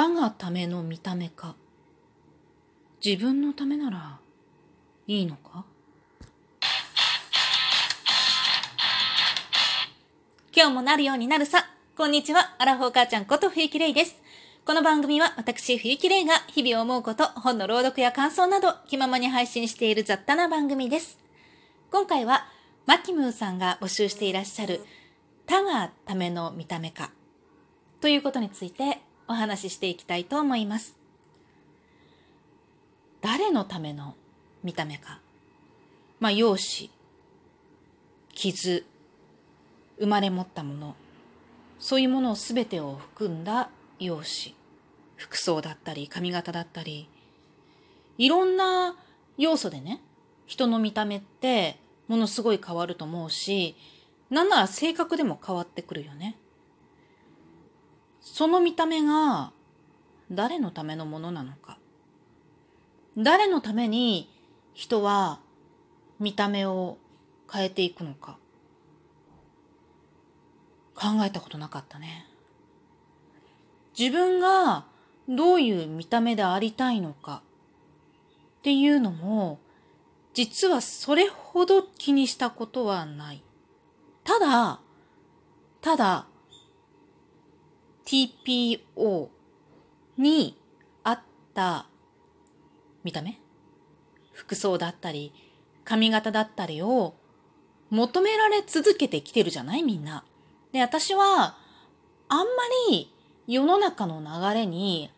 他がための見た目か自分のためならいいのか？今日もなるようになるさ。こんにちは、アラフォー母ちゃんこと冬木玲です。この番組は私冬木玲が日々思うこと、本の朗読や感想など気ままに配信している雑多な番組です。今回はマキムーさんが募集していらっしゃる他がための見た目かということについてお話ししていきたいと思います。誰のための見た目か。まあ、容姿、傷、生まれ持ったもの、そういうものを全てを含んだ容姿、服装だったり、髪型だったり、いろんな要素でね、人の見た目ってものすごい変わると思うし、なんなら性格でも変わってくるよね。その見た目が誰のためのものなのか。誰のために人は見た目を変えていくのか。考えたことなかったね。自分がどういう見た目でありたいのかっていうのも実はそれほど気にしたことはない。ただ、ただ、TPO に合った見た目？服装だったり、髪型だったりを求められ続けてきてるじゃない？みんな。で、私は、あんまり世の中の流れに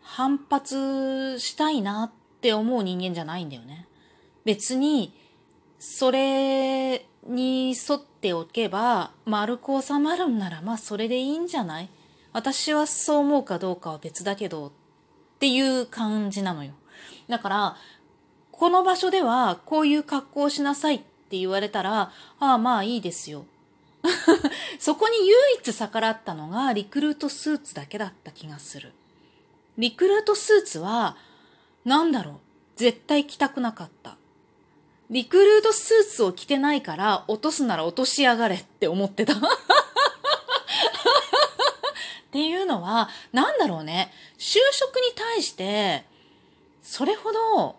反発したいなって思う人間じゃないんだよね。別に、それに沿っておけば丸く収まるんならまあそれでいいんじゃない？私はそう思うかどうかは別だけどっていう感じなのよ。だから、この場所ではこういう格好をしなさいって言われたら、ああまあいいですよ。そこに唯一逆らったのがリクルートスーツだけだった気がする。リクルートスーツは、なんだろう、絶対着たくなかった。リクルートスーツを着てないから落とすなら落としやがれって思ってた。っていうのは、なんだろうね。就職に対して、それほど、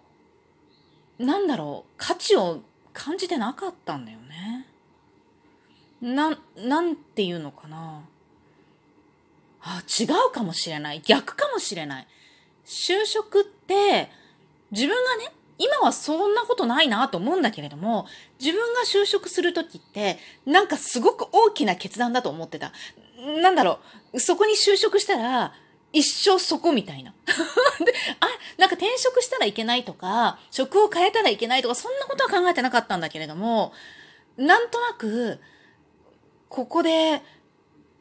なんだろう、価値を感じてなかったんだよね。な、なんていうのかな。あ、違うかもしれない。逆かもしれない。就職って、自分がね、今はそんなことないなと思うんだけれども、自分が就職するときって、なんかすごく大きな決断だと思ってた。なんだろう、そこに就職したら、一生そこみたいな。で、あ、なんか転職したらいけないとか、職を変えたらいけないとか、そんなことは考えてなかったんだけれども、なんとなく、ここで、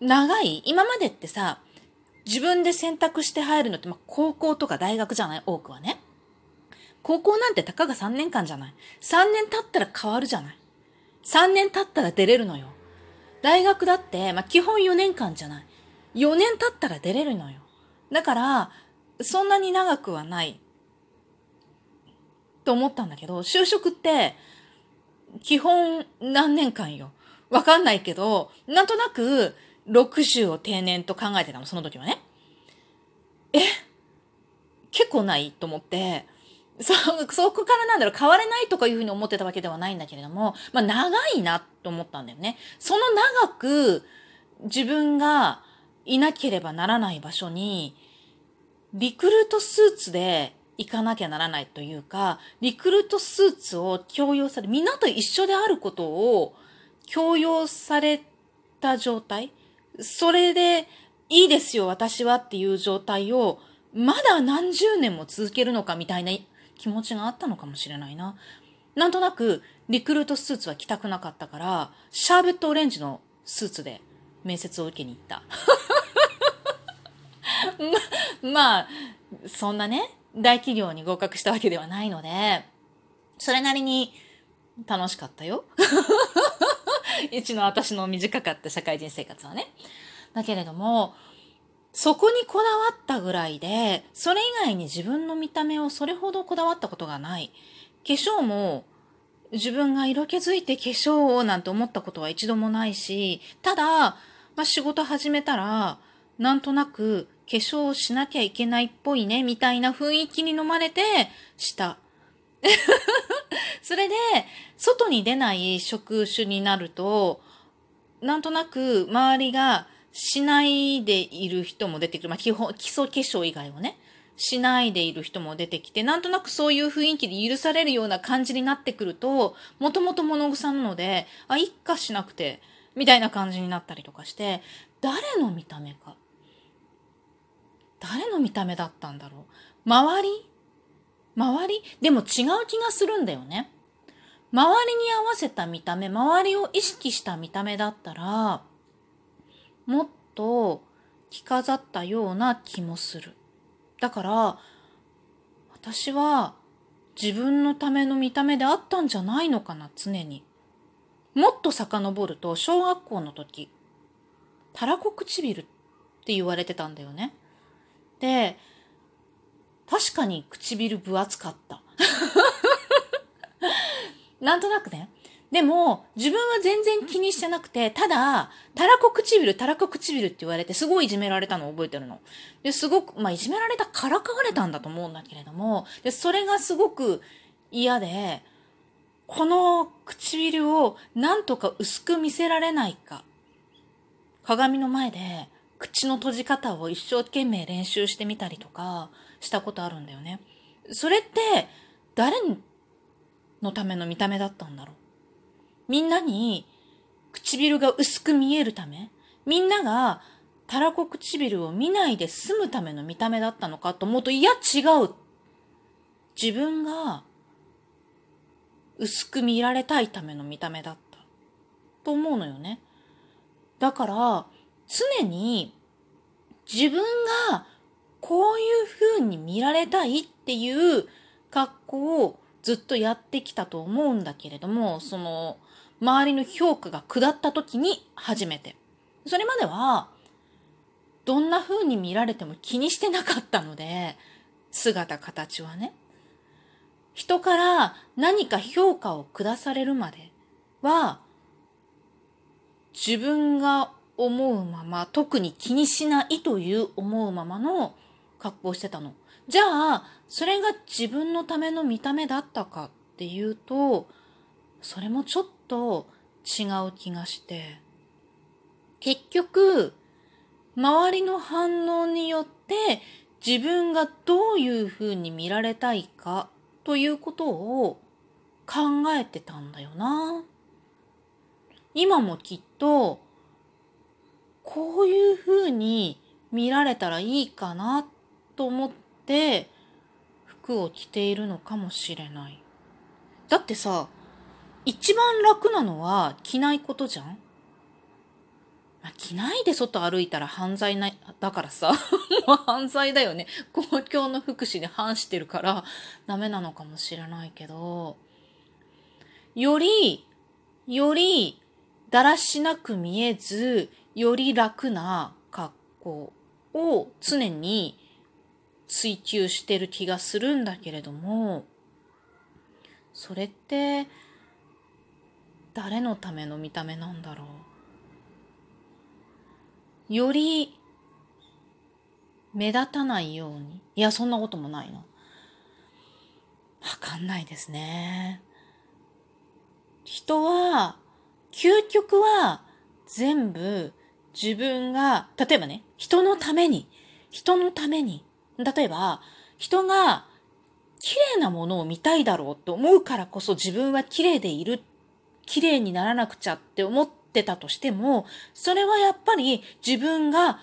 長い、今までってさ、自分で選択して入るのって、まあ、高校とか大学じゃない？多くはね。高校なんてたかが3年間じゃない。3年経ったら変わるじゃない。3年経ったら出れるのよ。大学だって、まあ、基本4年間じゃない。4年経ったら出れるのよ。だから、そんなに長くはない。と思ったんだけど、就職って、基本何年間よ。わかんないけど、なんとなく60を定年と考えてたの、その時はね。え結構ないと思って、そ、そこからなんだろう、変われないとかいうふうに思ってたわけではないんだけれども、まあ長いなと思ったんだよね。その長く自分がいなければならない場所に、リクルートスーツで行かなきゃならないというか、リクルートスーツを強要され、みんなと一緒であることを強要された状態？それでいいですよ、私はっていう状態をまだ何十年も続けるのかみたいな気持ちがあったのかもしれないな。なんとなく、リクルートスーツは着たくなかったから、シャーベットオレンジのスーツで面接を受けに行った。ま、まあ、そんなね、大企業に合格したわけではないので、それなりに楽しかったよ。一の私の短かった社会人生活はね。だけれども、そこにこだわったぐらいで、それ以外に自分の見た目をそれほどこだわったことがない。化粧も自分が色気づいて化粧をなんて思ったことは一度もないし、ただ、まあ、仕事始めたら、なんとなく化粧しなきゃいけないっぽいね、みたいな雰囲気に飲まれて、した。それで、外に出ない職種になると、なんとなく周りがしないでいる人も出てくる。まあ、基本、基礎化粧以外はね。しないでいる人も出てきて、なんとなくそういう雰囲気で許されるような感じになってくると、もともと物草なので、あ、いっかしなくて、みたいな感じになったりとかして、誰の見た目か。誰の見た目だったんだろう。周り？周り？でも違う気がするんだよね。周りに合わせた見た目、周りを意識した見た目だったら、もっと着飾ったような気もする。だから、私は自分のための見た目であったんじゃないのかな、常に。もっと遡ると、小学校の時、たらこ唇って言われてたんだよね。で、確かに唇分厚かった。なんとなくね。でも、自分は全然気にしてなくて、ただ、たらこ唇、たらこ唇って言われて、すごいいじめられたのを覚えてるの。で、すごく、まあ、いじめられたからかわれたんだと思うんだけれども、で、それがすごく嫌で、この唇をなんとか薄く見せられないか。鏡の前で、口の閉じ方を一生懸命練習してみたりとかしたことあるんだよね。それって、誰のための見た目だったんだろう？みんなに唇が薄く見えるためみんながたらこ唇を見ないで済むための見た目だったのかと思うと、いや違う。自分が薄く見られたいための見た目だった。と思うのよね。だから、常に自分がこういう風に見られたいっていう格好をずっとやってきたと思うんだけれども、その、周りの評価が下った時に初めて。それまでは、どんな風に見られても気にしてなかったので、姿形はね。人から何か評価を下されるまでは、自分が思うまま、特に気にしないという思うままの格好をしてたの。じゃあ、それが自分のための見た目だったかっていうと、それもちょっと違う気がして、結局、周りの反応によって自分がどういうふうに見られたいかということを考えてたんだよな。今もきっと、こういうふうに見られたらいいかなと思ってで服を着ているのかもしれない。だってさ、一番楽なのは着ないことじゃん、まあ、着ないで外歩いたら犯罪な、だからさ、もう犯罪だよね。公共の福祉に反してるからダメなのかもしれないけど、より、よりだらしなく見えず、より楽な格好を常に追求してる気がするんだけれども、それって誰のための見た目なんだろう？より目立たないように？いや、そんなこともないな。わかんないですね。人は、究極は全部自分が、例えばね、人のために、人のために例えば、人が綺麗なものを見たいだろうと思うからこそ自分は綺麗でいる、綺麗にならなくちゃって思ってたとしても、それはやっぱり自分が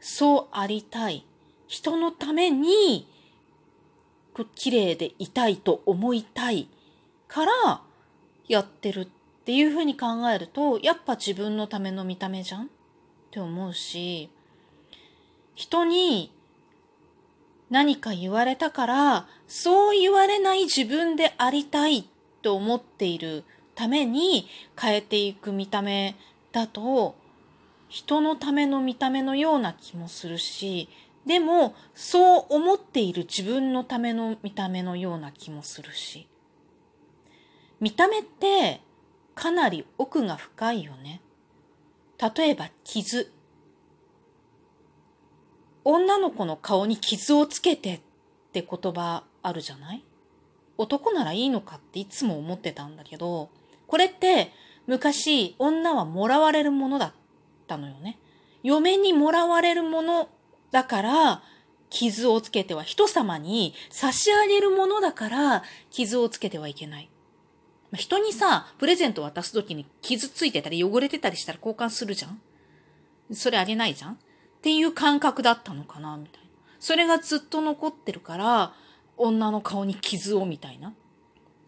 そうありたい。人のために綺麗でいたいと思いたいからやってるっていうふうに考えると、やっぱ自分のための見た目じゃん？って思うし、人に何か言われたから、そう言われない自分でありたいと思っているために変えていく見た目だと、人のための見た目のような気もするし、でも、そう思っている自分のための見た目のような気もするし。見た目ってかなり奥が深いよね。例えば傷。女の子の顔に傷をつけてって言葉あるじゃない？男ならいいのかっていつも思ってたんだけど、これって昔女はもらわれるものだったのよね。嫁にもらわれるものだから傷をつけては人様に差し上げるものだから傷をつけてはいけない。人にさ、プレゼント渡すときに傷ついてたり汚れてたりしたら交換するじゃん？それあげないじゃん？っていう感覚だったのかなみたいな。それがずっと残ってるから、女の顔に傷をみたいな。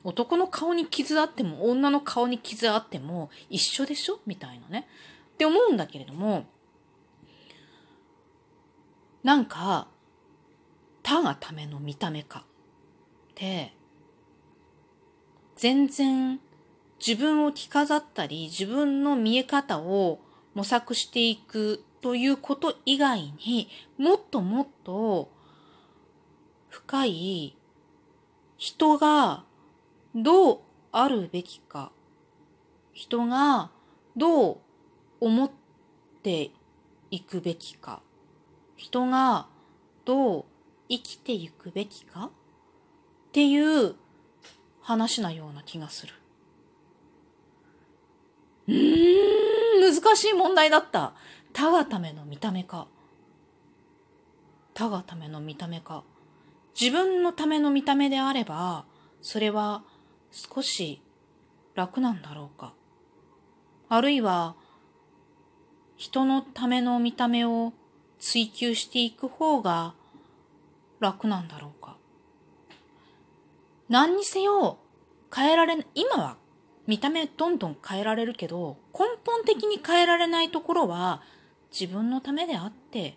男の顔に傷あっても女の顔に傷あっても一緒でしょ？みたいなね。って思うんだけれども、なんか、他がための見た目か。で、全然自分を着飾ったり自分の見え方を模索していくということ以外にもっともっと深い人がどうあるべきか人がどう思っていくべきか人がどう生きていくべきかっていう話なような気がする。うーん、難しい問題だった。他がための見た目か。他がための見た目か。自分のための見た目であれば、それは少し楽なんだろうか。あるいは、人のための見た目を追求していく方が楽なんだろうか。何にせよ変えられ今は見た目どんどん変えられるけど根本的に変えられないところは自分のためであって